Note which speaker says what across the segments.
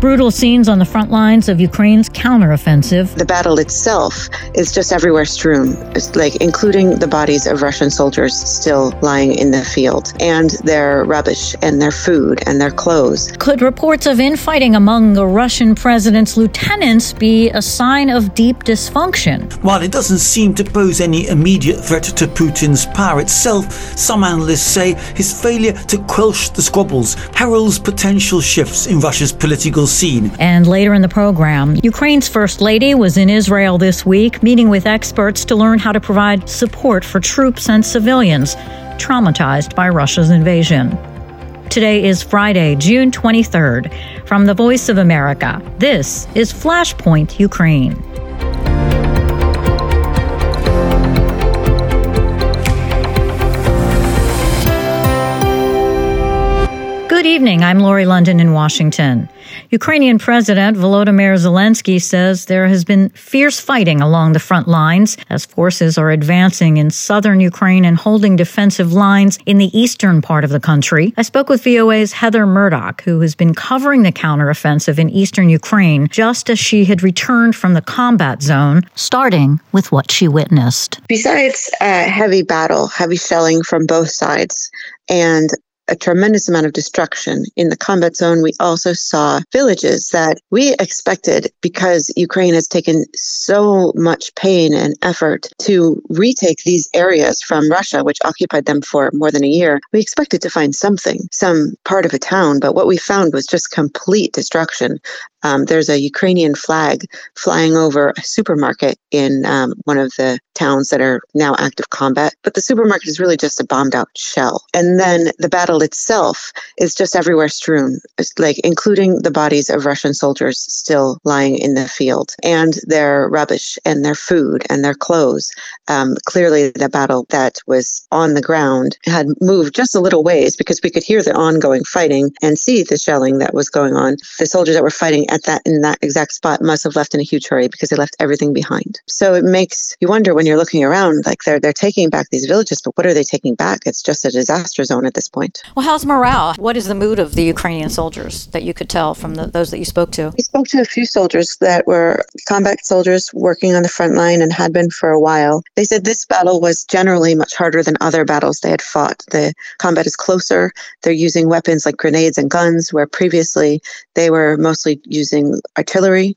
Speaker 1: Brutal scenes on the front lines of Ukraine's counteroffensive.
Speaker 2: The battle itself is just everywhere strewn, it's like including the bodies of Russian soldiers still lying in the field, and their rubbish, and their food, and their clothes.
Speaker 1: Could reports of infighting among the Russian president's lieutenants be a sign of deep dysfunction?
Speaker 3: While it doesn't seem to pose any immediate threat to Putin's power itself, some analysts say his failure to quell the squabbles heralds potential shifts in Russia's political scene.
Speaker 1: And later in the program, Ukraine's First Lady was in Israel this week, meeting with experts to learn how to provide support for troops and civilians traumatized by Russia's invasion. Today is Friday, June 23rd. From the Voice of America, this is Flashpoint Ukraine. Evening. I'm Lori London in Washington. Ukrainian President Volodymyr Zelensky says there has been fierce fighting along the front lines as forces are advancing in southern Ukraine and holding defensive lines in the eastern part of the country. I spoke with VOA's Heather Murdock, who has been covering the counteroffensive in eastern Ukraine just as she had returned from the combat zone, starting with what she witnessed.
Speaker 2: Besides heavy battle, heavy shelling from both sides, and a tremendous amount of destruction. In the combat zone, we also saw villages that we expected because Ukraine has taken so much pain and effort to retake these areas from Russia, which occupied them for more than a year. We expected to find something, some part of a town, but what we found was just complete destruction. Um, there's a Ukrainian flag flying over a supermarket in um, one of the towns that are now active combat, but the supermarket is really just a bombed out shell. And then the battle itself is just everywhere strewn, like including the bodies of Russian soldiers still lying in the field and their rubbish and their food and their clothes. Um, clearly, the battle that was on the ground had moved just a little ways because we could hear the ongoing fighting and see the shelling that was going on. The soldiers that were fighting at that in that exact spot must have left in a huge hurry because they left everything behind. So it makes you wonder when you're looking around, like they're they're taking back these villages, but what are they taking back? It's just a disaster zone at this point.
Speaker 1: Well, how's morale? What is the mood of the Ukrainian soldiers that you could tell from the, those that you spoke to?
Speaker 2: We spoke to a few soldiers that were combat soldiers working on the front line and had been for a while. They said this battle was generally much harder than other battles they had fought. The combat is closer. They're using weapons like grenades and guns, where previously they were mostly using artillery.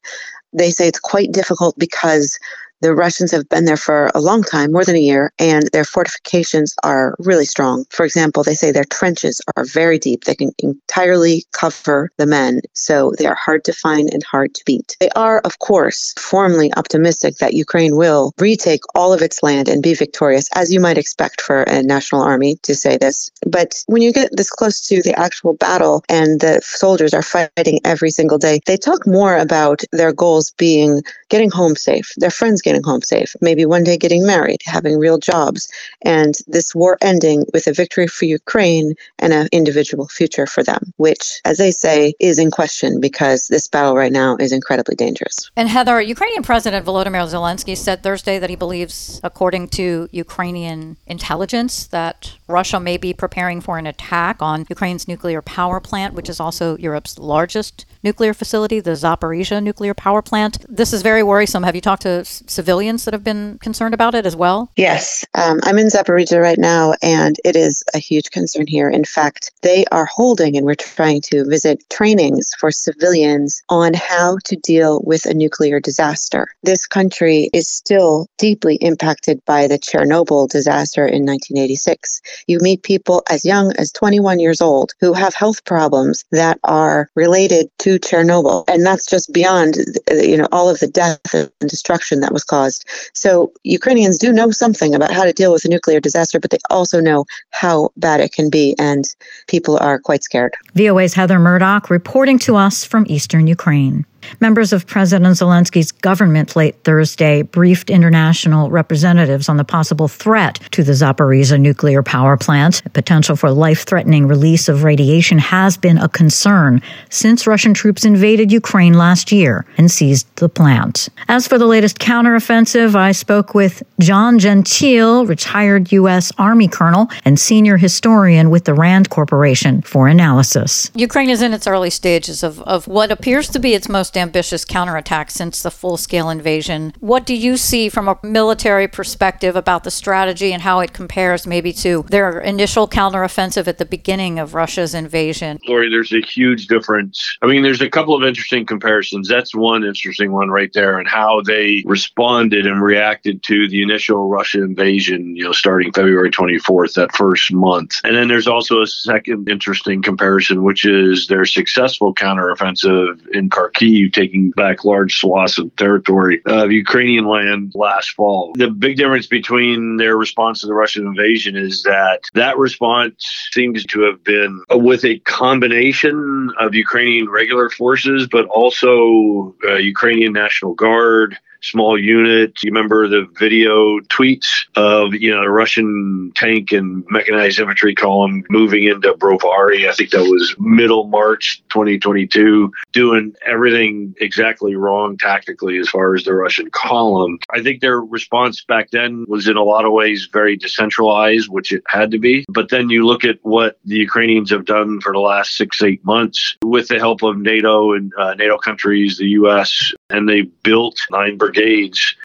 Speaker 2: They say it's quite difficult because the Russians have been there for a long time, more than a year, and their fortifications are really strong. For example, they say their trenches are very deep. They can entirely cover the men, so they are hard to find and hard to beat. They are, of course, formally optimistic that Ukraine will retake all of its land and be victorious, as you might expect for a national army to say this. But when you get this close to the actual battle and the soldiers are fighting every single day, they talk more about their goals being getting home safe, their friends getting getting home safe, maybe one day getting married, having real jobs, and this war ending with a victory for Ukraine and an individual future for them, which, as they say, is in question because this battle right now is incredibly dangerous.
Speaker 1: And Heather, Ukrainian President Volodymyr Zelensky said Thursday that he believes, according to Ukrainian intelligence, that Russia may be preparing for an attack on Ukraine's nuclear power plant, which is also Europe's largest nuclear facility, the Zaporizhia nuclear power plant. This is very worrisome. Have you talked to civilians that have been concerned about it as well?
Speaker 2: Yes. Um, I'm in Zaporizhia right now, and it is a huge concern here. In fact, they are holding, and we're trying to visit trainings for civilians on how to deal with a nuclear disaster. This country is still deeply impacted by the Chernobyl disaster in 1986. You meet people as young as 21 years old who have health problems that are related to Chernobyl, and that's just beyond you know all of the death and destruction that was caused. So Ukrainians do know something about how to deal with a nuclear disaster, but they also know how bad it can be, and people are quite scared.
Speaker 1: VOA's Heather Murdock reporting to us from eastern Ukraine. Members of President Zelensky's government late Thursday briefed international representatives on the possible threat to the Zaporizhia nuclear power plant. The potential for life threatening release of radiation has been a concern since Russian troops invaded Ukraine last year and seized the plant. As for the latest counteroffensive, I spoke with John Gentile, retired U.S. Army colonel and senior historian with the RAND Corporation, for analysis.
Speaker 4: Ukraine is in its early stages of, of what appears to be its most most ambitious counterattack since the full scale invasion. What do you see from a military perspective about the strategy and how it compares maybe to their initial counteroffensive at the beginning of Russia's invasion?
Speaker 5: Lori, there's a huge difference. I mean, there's a couple of interesting comparisons. That's one interesting one right there, and how they responded and reacted to the initial Russia invasion, you know, starting February 24th, that first month. And then there's also a second interesting comparison, which is their successful counteroffensive in Kharkiv taking back large swaths of territory of Ukrainian land last fall. The big difference between their response to the Russian invasion is that that response seems to have been with a combination of Ukrainian regular forces, but also uh, Ukrainian National Guard small unit. You remember the video tweets of, you know, the Russian tank and mechanized infantry column moving into Brovary. I think that was middle March 2022, doing everything exactly wrong tactically as far as the Russian column. I think their response back then was in a lot of ways very decentralized, which it had to be. But then you look at what the Ukrainians have done for the last six, eight months with the help of NATO and uh, NATO countries, the U.S., and they built nine brigades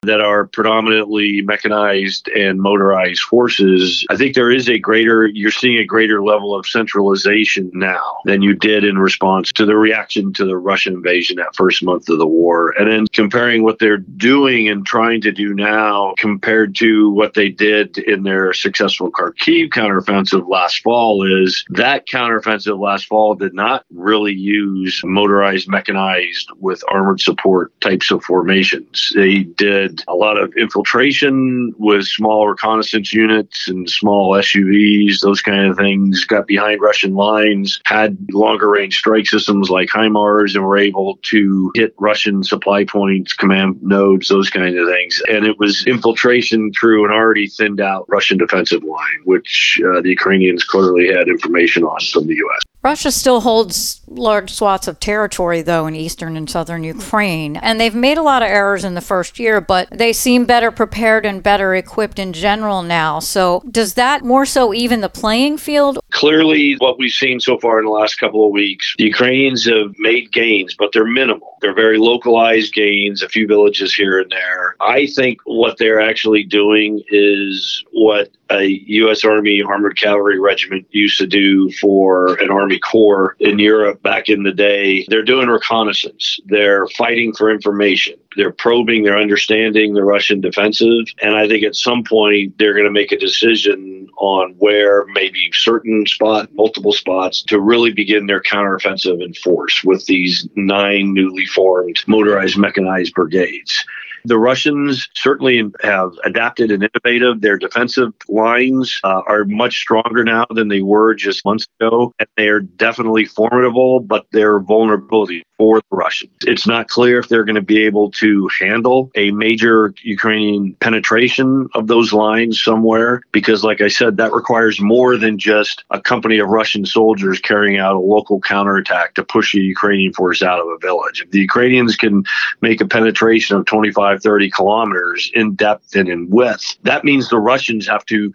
Speaker 5: that are predominantly mechanized and motorized forces. I think there is a greater, you're seeing a greater level of centralization now than you did in response to the reaction to the Russian invasion that first month of the war. And then comparing what they're doing and trying to do now compared to what they did in their successful Kharkiv counteroffensive last fall is that counteroffensive last fall did not really use motorized, mechanized with armored support types of formations. They did a lot of infiltration with small reconnaissance units and small SUVs, those kind of things, got behind Russian lines, had longer range strike systems like HIMARS, and were able to hit Russian supply points, command nodes, those kind of things. And it was infiltration through an already thinned out Russian defensive line, which uh, the Ukrainians clearly had information on from the U.S.
Speaker 4: Russia still holds large swaths of territory, though, in eastern and southern Ukraine. And they've made a lot of errors in the first year, but they seem better prepared and better equipped in general now. So, does that more so even the playing field?
Speaker 5: Clearly, what we've seen so far in the last couple of weeks, the Ukrainians have made gains, but they're minimal. They're very localized gains, a few villages here and there. I think what they're actually doing is what a U.S. Army Armored Cavalry Regiment used to do for an Army Corps in Europe back in the day. They're doing reconnaissance, they're fighting for information, they're probing, they're understanding the Russian defensive. And I think at some point they're going to make a decision on where maybe certain spot, multiple spots to really begin their counteroffensive in force with these nine newly formed motorized mechanized brigades. The Russians certainly have adapted and innovated. Their defensive lines uh, are much stronger now than they were just months ago. And they are definitely formidable, but their vulnerability for the Russians. It's not clear if they're going to be able to handle a major Ukrainian penetration of those lines somewhere, because, like I said, that requires more than just a company of Russian soldiers carrying out a local counterattack to push a Ukrainian force out of a village. If the Ukrainians can make a penetration of 25, 30 kilometers in depth and in width, that means the Russians have to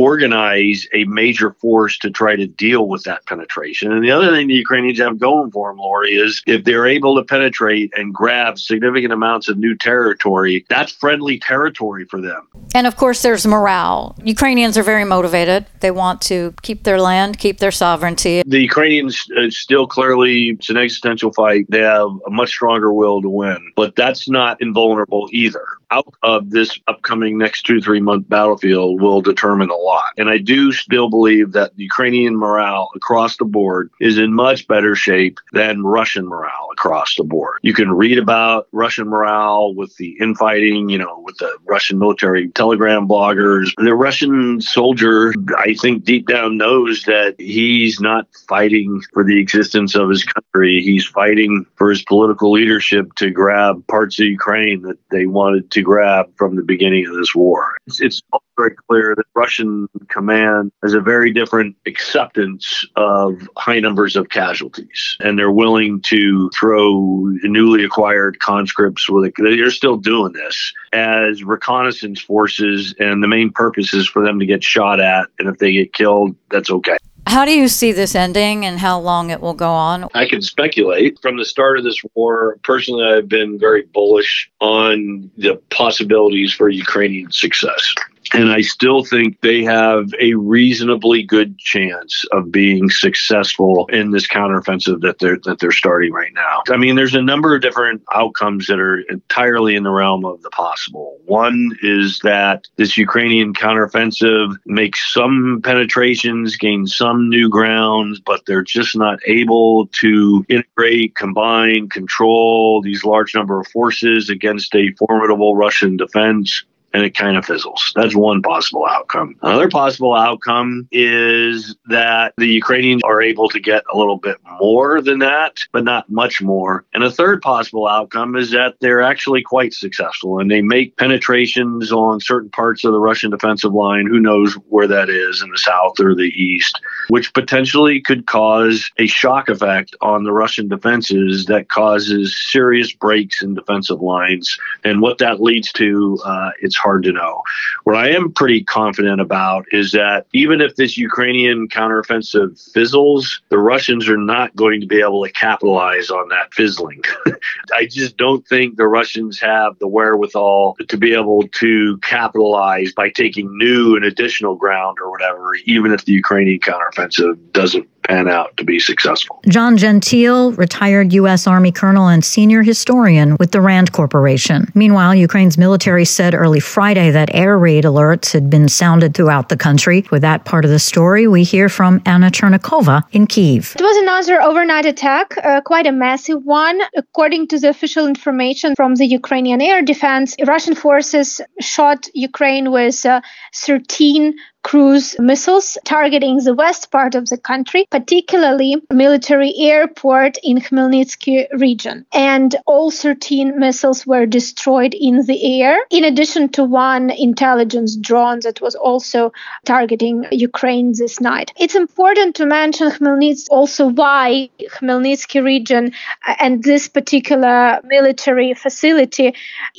Speaker 5: organize a major force to try to deal with that penetration. And the other thing the Ukrainians have going for them, Lori, is if they're able to penetrate and grab significant amounts of new territory, that's friendly territory for them.
Speaker 4: And of course, there's morale. Ukrainians are very motivated. They want to keep their land, keep their sovereignty.
Speaker 5: The Ukrainians uh, still clearly, it's an existential fight. They have a much stronger will to win, but that's not invulnerable either. Out of this upcoming next two, three month battlefield will determine a lot. And I do still believe that Ukrainian morale across the board is in much better shape than Russian morale across the board. You can read about Russian morale with the infighting, you know, with the Russian military telegram bloggers. The Russian soldier, I think deep down knows that he's not fighting for the existence of his country. He's fighting for his political leadership to grab parts of Ukraine that they wanted to grab from the beginning of this war. It's, it's very clear that Russian command has a very different acceptance of high numbers of casualties, and they're willing to throw newly acquired conscripts. With they're still doing this as reconnaissance forces, and the main purpose is for them to get shot at, and if they get killed, that's okay.
Speaker 4: How do you see this ending and how long it will go on?
Speaker 5: I can speculate. From the start of this war, personally, I've been very bullish on the possibilities for Ukrainian success. And I still think they have a reasonably good chance of being successful in this counteroffensive that they're that they're starting right now. I mean, there's a number of different outcomes that are entirely in the realm of the possible. One is that this Ukrainian counteroffensive makes some penetrations, gains some new grounds, but they're just not able to integrate, combine, control these large number of forces against a formidable Russian defense and it kind of fizzles. That's one possible outcome. Another possible outcome is that the Ukrainians are able to get a little bit more than that, but not much more. And a third possible outcome is that they're actually quite successful and they make penetrations on certain parts of the Russian defensive line. Who knows where that is in the south or the east, which potentially could cause a shock effect on the Russian defenses that causes serious breaks in defensive lines. And what that leads to, uh, it's hard to know. What I am pretty confident about is that even if this Ukrainian counteroffensive fizzles, the Russians are not going to be able to capitalize on that fizzling. I just don't think the Russians have the wherewithal to be able to capitalize by taking new and additional ground or whatever, even if the Ukrainian counteroffensive doesn't pan out to be successful.
Speaker 1: John Gentile, retired U.S. Army colonel and senior historian with the RAND Corporation. Meanwhile, Ukraine's military said early Friday that air raid alerts had been sounded throughout the country. With that part of the story, we hear from Anna Chernikova in Kiev.
Speaker 6: It was another overnight attack, uh, quite a massive one. According to the official information from the Ukrainian air defense, Russian forces shot Ukraine with uh, 13 cruise missiles targeting the west part of the country, particularly military airport in Khmelnytsky region. And all 13 missiles were destroyed in the air, in addition to one intelligence drone that was also targeting Ukraine this night. It's important to mention Khmelnytsky, also why Khmelnytsky region uh, and this particular military facility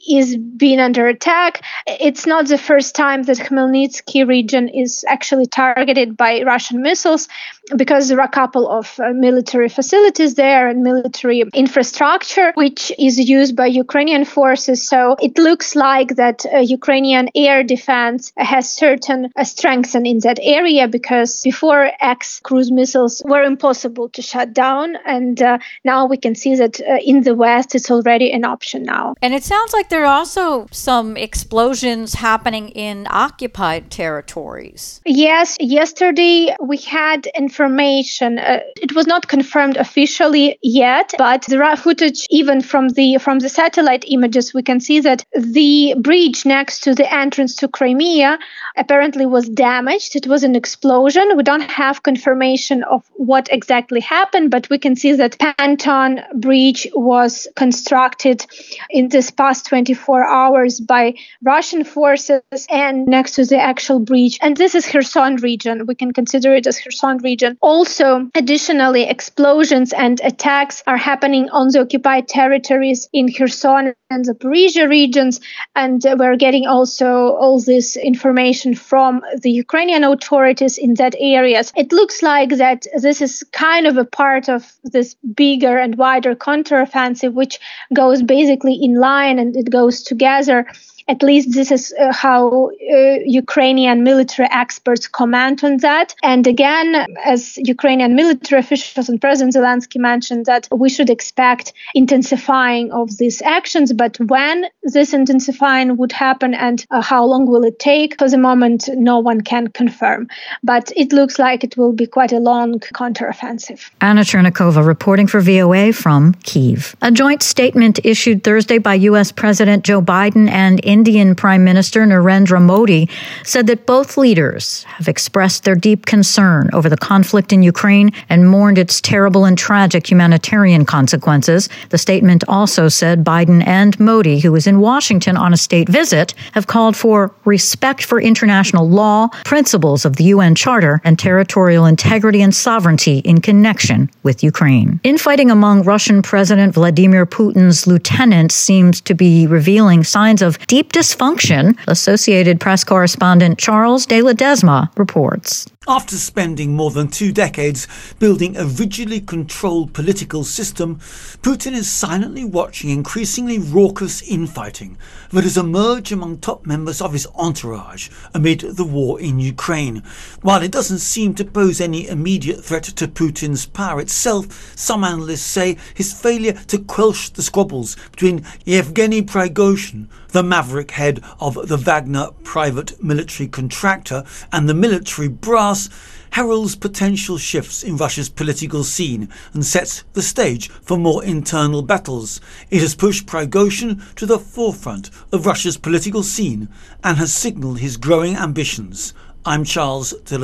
Speaker 6: is being under attack. It's not the first time that Khmelnytsky region is actually targeted by Russian missiles because there are a couple of uh, military facilities there and military infrastructure which is used by Ukrainian forces. So it looks like that uh, Ukrainian air defense has certain uh, strength in that area because before X cruise missiles were impossible to shut down, and uh, now we can see that uh, in the West it's already an option now.
Speaker 4: And it sounds like there are also some explosions happening in occupied territories.
Speaker 6: Yes, yesterday we had information. Uh, it was not confirmed officially yet, but there are footage even from the from the satellite images. We can see that the bridge next to the entrance to Crimea apparently was damaged. It was an explosion. We don't have confirmation of what exactly happened, but we can see that Panton Bridge was constructed in this past 24 hours by Russian forces and next to the actual bridge. And this is Kherson region. We can consider it as Kherson region. Also, additionally, explosions and attacks are happening on the occupied territories in Kherson and the Zaporizhia regions. And we're getting also all this information from the Ukrainian authorities in that areas. It looks like that this is kind of a part of this bigger and wider counteroffensive, which goes basically in line and it goes together At least this is uh, how uh, Ukrainian military experts comment on that. And again, as Ukrainian military officials and President Zelensky mentioned, that we should expect intensifying of these actions. But when this intensifying would happen and uh, how long will it take, for the moment, no one can confirm. But it looks like it will be quite a long counteroffensive.
Speaker 1: Anna Chernikova reporting for VOA from Kiev. A joint statement issued Thursday by U.S. President Joe Biden and Indian Prime Minister Narendra Modi said that both leaders have expressed their deep concern over the conflict in Ukraine and mourned its terrible and tragic humanitarian consequences. The statement also said Biden and Modi, who was in Washington on a state visit, have called for respect for international law, principles of the UN Charter, and territorial integrity and sovereignty in connection with Ukraine. Infighting among Russian President Vladimir Putin's lieutenants seems to be revealing signs of deep dysfunction, Associated Press correspondent Charles de Ledesma reports.
Speaker 3: After spending more than two decades building a rigidly controlled political system, Putin is silently watching increasingly raucous infighting that has emerged among top members of his entourage amid the war in Ukraine. While it doesn't seem to pose any immediate threat to Putin's power itself, some analysts say his failure to quelch the squabbles between Yevgeny Prigozhin, the maverick head of the Wagner private military contractor, and the military brass heralds potential shifts in Russia's political scene and sets the stage for more internal battles. It has pushed Prigozhin to the forefront of Russia's political scene and has signalled his growing ambitions. I'm Charles de.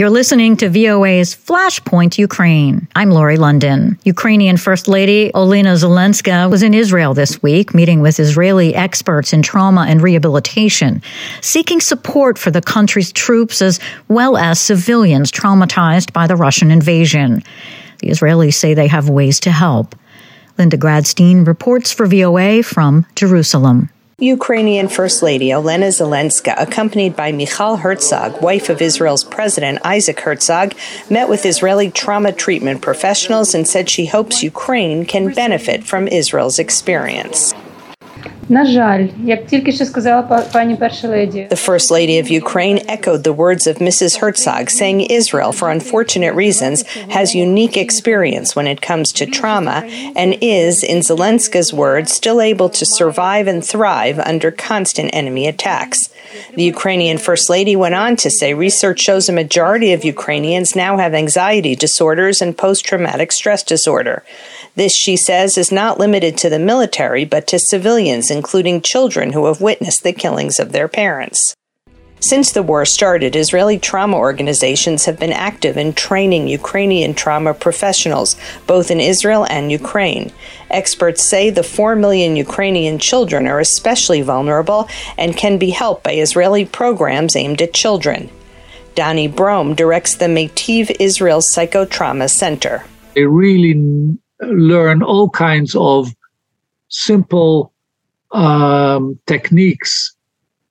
Speaker 1: You're listening to VOA's Flashpoint Ukraine. I'm Lori London. Ukrainian First Lady Olena Zelenska was in Israel this week, meeting with Israeli experts in trauma and rehabilitation, seeking support for the country's troops as well as civilians traumatized by the Russian invasion. The Israelis say they have ways to help. Linda Gradstein reports for VOA from Jerusalem.
Speaker 7: Ukrainian First Lady Olena Zelenska, accompanied by Michal Herzog, wife of Israel's President Isaac Herzog, met with Israeli trauma treatment professionals and said she hopes Ukraine can benefit from Israel's experience.
Speaker 8: На жаль, як тільки що сказала пані перша леді.
Speaker 7: The First Lady of Ukraine echoed the words of Mrs. Herzog, saying Israel, for unfortunate reasons, has unique experience when it comes to trauma and is, in Zelenska's words, still able to survive and thrive under constant enemy attacks. The Ukrainian First Lady went on to say research shows a majority of Ukrainians now have anxiety disorders and post traumatic stress disorder. This, she says, is not limited to the military, but to civilians, including children who have witnessed the killings of their parents. Since the war started, Israeli trauma organizations have been active in training Ukrainian trauma professionals, both in Israel and Ukraine. Experts say the 4 million Ukrainian children are especially vulnerable and can be helped by Israeli programs aimed at children. Danny Brom directs the Metiv Israel Psychotrauma Center.
Speaker 9: They really learn all kinds of simple um, techniques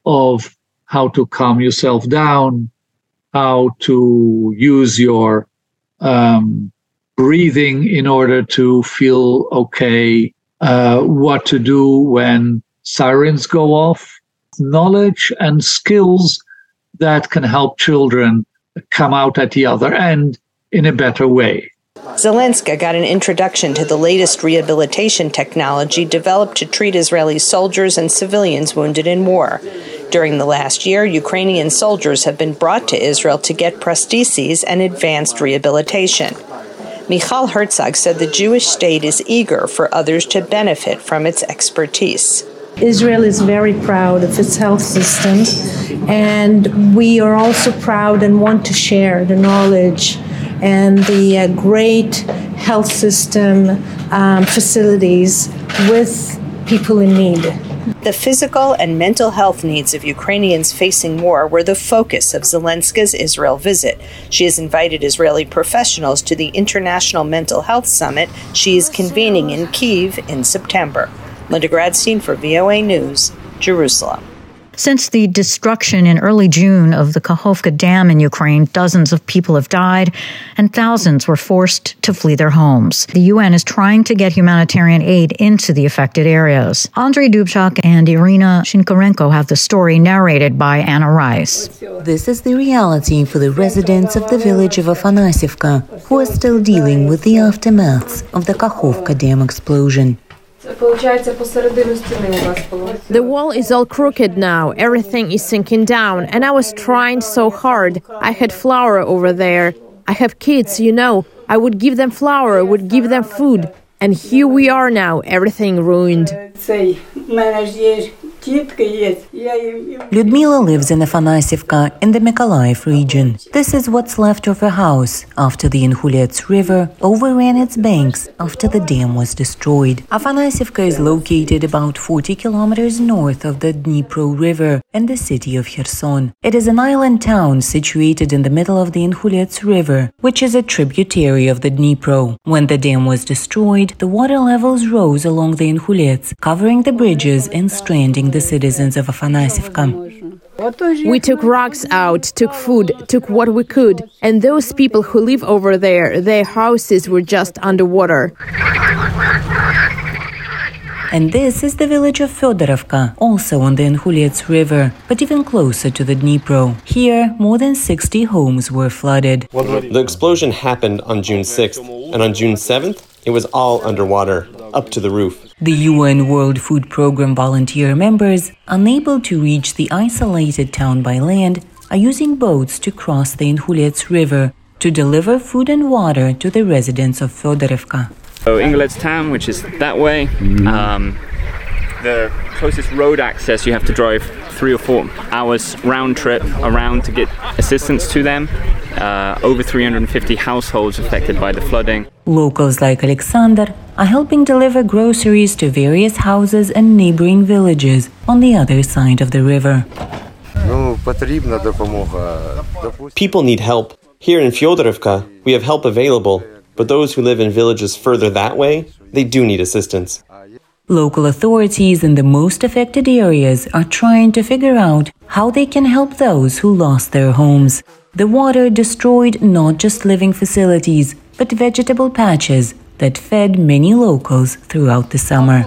Speaker 9: of how to calm yourself down, how to use your um, breathing in order to feel okay, uh, what to do when sirens go off, knowledge and skills that can help children come out at the other end in a better way.
Speaker 7: Zelenska got an introduction to the latest rehabilitation technology developed to treat Israeli soldiers and civilians wounded in war. During the last year, Ukrainian soldiers have been brought to Israel to get prostheses and advanced rehabilitation. Michal Herzog said the Jewish state is eager for others to benefit from its expertise.
Speaker 10: Israel is very proud of its health system, and we are also proud and want to share the knowledge and the uh, great health system um, facilities with people in need.
Speaker 7: The physical and mental health needs of Ukrainians facing war were the focus of Zelenska's Israel visit. She has invited Israeli professionals to the International Mental Health Summit she is convening in Kiev in September. Linda Gradstein for VOA News, Jerusalem.
Speaker 1: Since the destruction in early June of the Kakhovka Dam in Ukraine, dozens of people have died and thousands were forced to flee their homes. The UN is trying to get humanitarian aid into the affected areas. Andrei Dubchak and Irina Shinkarenko have the story narrated by Anna Rice.
Speaker 11: This is the reality for the residents of the village of Afanasivka, who are still dealing with the aftermaths of the Kakhovka Dam explosion.
Speaker 12: The wall is all crooked now. Everything is sinking down. And I was trying so hard. I had flour over there. I have kids, you know. I would give them flour, I would give them food. And here we are now, everything ruined.
Speaker 11: Lyudmila lives in Afanasivka in the Mykolaiv region. This is what's left of her house after the Inhulets River overran its banks after the dam was destroyed. Afanasivka is located about 40 kilometers north of the Dnipro River and the city of Kherson. It is an island town situated in the middle of the Inhulets River, which is a tributary of the Dnipro. When the dam was destroyed, the water levels rose along the Inhulets, covering the bridges and stranding the citizens of Afanasivka.
Speaker 12: We took rocks out, took food, took what we could, and those people who live over there, their houses were just underwater.
Speaker 11: And this is the village of Fedorovka, also on the Inhulets River, but even closer to the Dnipro. Here, more than 60 homes were flooded.
Speaker 13: The explosion happened on June 6th, and on June 7th, it was all underwater, up to the roof.
Speaker 11: The UN World Food Program volunteer members, unable to reach the isolated town by land, are using boats to cross the Inhulets River to deliver food and water to the residents of Fedorovka.
Speaker 14: So Ingolets town, which is that way, um, the closest road access you have to drive three or four hours round trip around to get assistance to them. Uh, over 350 households affected by the flooding.
Speaker 11: Locals like Alexander are helping deliver groceries to various houses and neighboring villages on the other side of the river.
Speaker 13: People need help. Here in Fyodorovka, we have help available, but those who live in villages further that way, they do need assistance.
Speaker 11: Local authorities in the most affected areas are trying to figure out how they can help those who lost their homes. The water destroyed not just living facilities, but vegetable patches that fed many locals throughout the summer.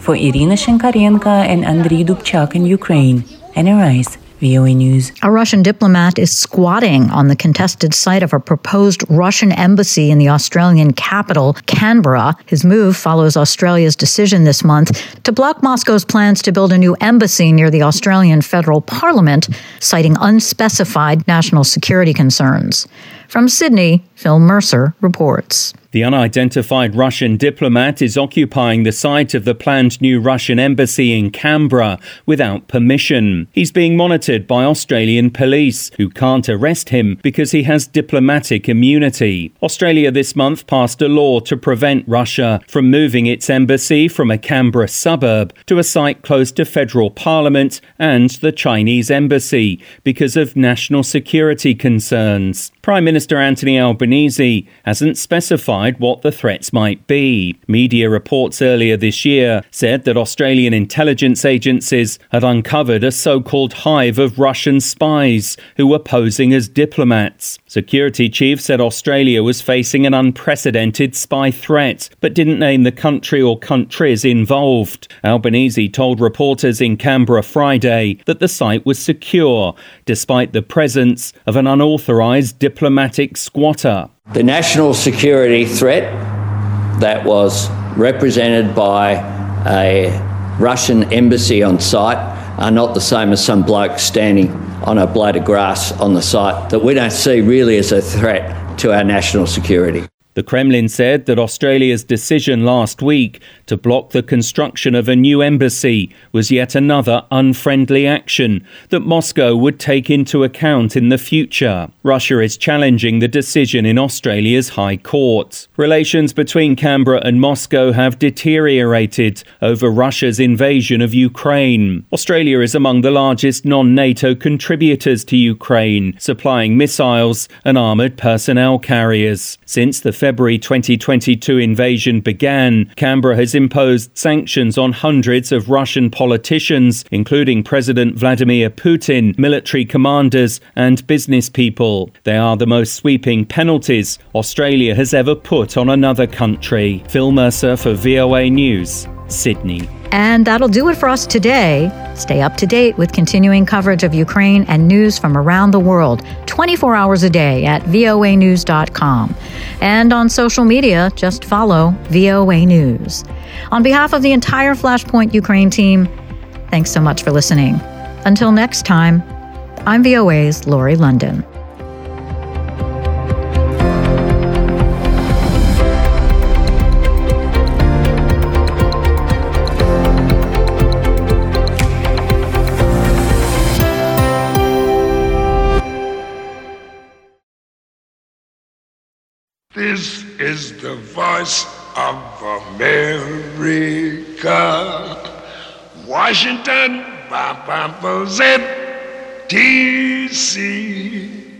Speaker 11: For Irina Shinkarenko and Andriy Dubchak in Ukraine, Rice, VOA News.
Speaker 1: A Russian diplomat is squatting on the contested site of a proposed Russian embassy in the Australian capital, Canberra. His move follows Australia's decision this month to block Moscow's plans to build a new embassy near the Australian federal parliament, citing unspecified national security concerns. From Sydney, Phil Mercer reports.
Speaker 15: The unidentified Russian diplomat is occupying the site of the planned new Russian embassy in Canberra without permission. He's being monitored by Australian police, who can't arrest him because he has diplomatic immunity. Australia this month passed a law to prevent Russia from moving its embassy from a Canberra suburb to a site close to federal parliament and the Chinese embassy because of national security concerns. Prime Minister Anthony Albanese hasn't specified what the threats might be. Media reports earlier this year said that Australian intelligence agencies had uncovered a so called hive of Russian spies who were posing as diplomats. Security chief said Australia was facing an unprecedented spy threat, but didn't name the country or countries involved. Albanese told reporters in Canberra Friday that the site was secure, despite the presence of an unauthorised diplomatic squatter.
Speaker 16: The national security threat that was represented by a Russian embassy on site are not the same as some bloke standing on a blade of grass on the site that we don't see really as a threat to our national security.
Speaker 15: The Kremlin said that Australia's decision last week to block the construction of a new embassy was yet another unfriendly action that Moscow would take into account in the future. Russia is challenging the decision in Australia's High Court. Relations between Canberra and Moscow have deteriorated over Russia's invasion of Ukraine. Australia is among the largest non NATO contributors to Ukraine, supplying missiles and armoured personnel carriers. Since the February 2022 invasion began. Canberra has imposed sanctions on hundreds of Russian politicians, including President Vladimir Putin, military commanders, and business people. They are the most sweeping penalties Australia has ever put on another country. Phil Mercer for VOA News, Sydney.
Speaker 1: And that'll do it for us today. Stay up to date with continuing coverage of Ukraine and news from around the world 24 hours a day at voanews.com. And on social media, just follow VOA News. On behalf of the entire Flashpoint Ukraine team, thanks so much for listening. Until next time, I'm VOA's Lori London.
Speaker 17: This is the voice of America. Washington, DC.